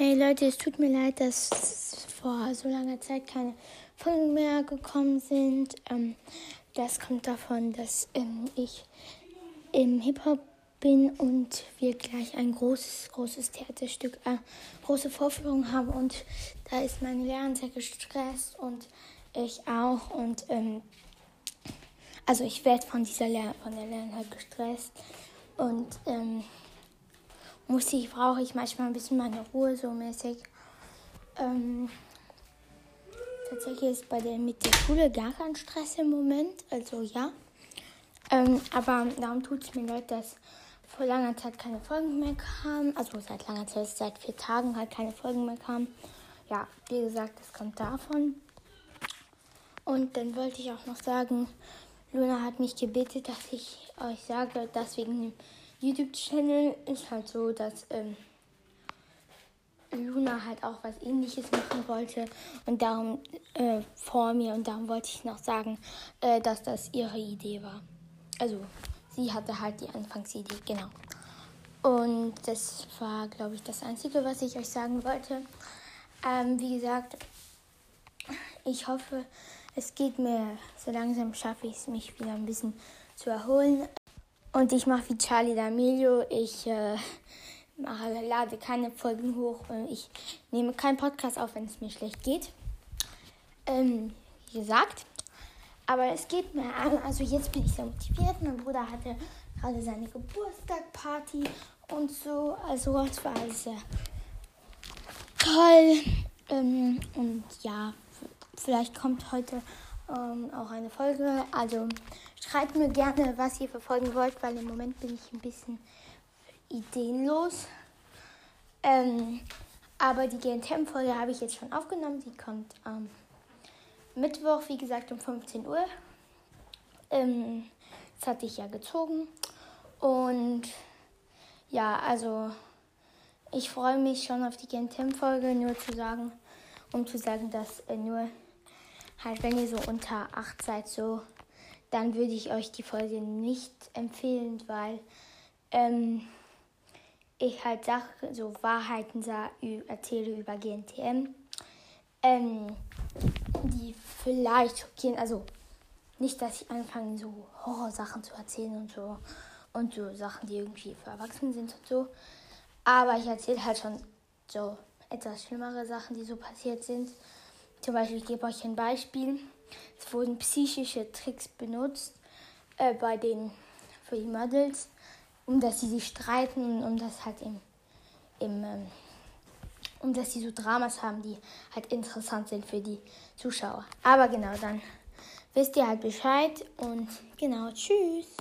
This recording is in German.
Hey Leute, es tut mir leid, dass vor so langer Zeit keine Folgen mehr gekommen sind. Ähm, das kommt davon, dass ähm, ich im Hip-Hop bin und wir gleich ein großes, großes Theaterstück, äh, große Vorführung haben und da ist meine Lehrerin sehr gestresst und ich auch und ähm, also ich werde von dieser Lehr von der Lehrerin halt gestresst und ähm, muss ich, brauche ich manchmal ein bisschen meine Ruhe so mäßig. Ähm, tatsächlich ist bei der mit der Schule gar kein Stress im Moment, also ja. Ähm, aber darum tut es mir leid, dass vor langer Zeit keine Folgen mehr kamen. Also seit langer Zeit, seit vier Tagen halt keine Folgen mehr kamen. Ja, wie gesagt, das kommt davon. Und dann wollte ich auch noch sagen, Luna hat mich gebetet, dass ich euch sage, dass wegen dem YouTube-Channel ist halt so, dass ähm, Luna halt auch was ähnliches machen wollte und darum äh, vor mir und darum wollte ich noch sagen, äh, dass das ihre Idee war. Also sie hatte halt die Anfangsidee, genau. Und das war, glaube ich, das Einzige, was ich euch sagen wollte. Ähm, wie gesagt, ich hoffe, es geht mir, so langsam schaffe ich es, mich wieder ein bisschen zu erholen. Und ich mache wie Charlie D'Amelio. Ich äh, mache, lade keine Folgen hoch. Ich nehme keinen Podcast auf, wenn es mir schlecht geht. Ähm, wie gesagt. Aber es geht mir an. Also jetzt bin ich sehr motiviert. Mein Bruder hatte gerade seine Geburtstagparty und so. Also es war alles sehr toll. Ähm, und ja, vielleicht kommt heute ähm, auch eine Folge. Also schreibt mir gerne, was ihr verfolgen wollt, weil im Moment bin ich ein bisschen ideenlos. Ähm, aber die GNTM-Folge habe ich jetzt schon aufgenommen. Die kommt am Mittwoch, wie gesagt, um 15 Uhr. Ähm, das hatte ich ja gezogen. Und ja, also ich freue mich schon auf die GNTM-Folge, nur zu sagen, um zu sagen, dass äh, nur halt, wenn ihr so unter 8 seid, so, dann würde ich euch die Folge nicht empfehlen, weil ähm, ich halt Sachen, so Wahrheiten sah, erzähle über GNTM, ähm, die vielleicht schockieren, also nicht, dass ich anfange, so Horrorsachen zu erzählen und so und so Sachen, die irgendwie für Erwachsene sind und so. Aber ich erzähle halt schon so etwas schlimmere Sachen, die so passiert sind. Zum Beispiel, ich gebe euch ein Beispiel. Es wurden psychische Tricks benutzt äh, bei den für die Models, um dass sie sich streiten und um das halt im, im ähm, um dass sie so Dramas haben, die halt interessant sind für die Zuschauer. Aber genau, dann wisst ihr halt Bescheid und genau, tschüss.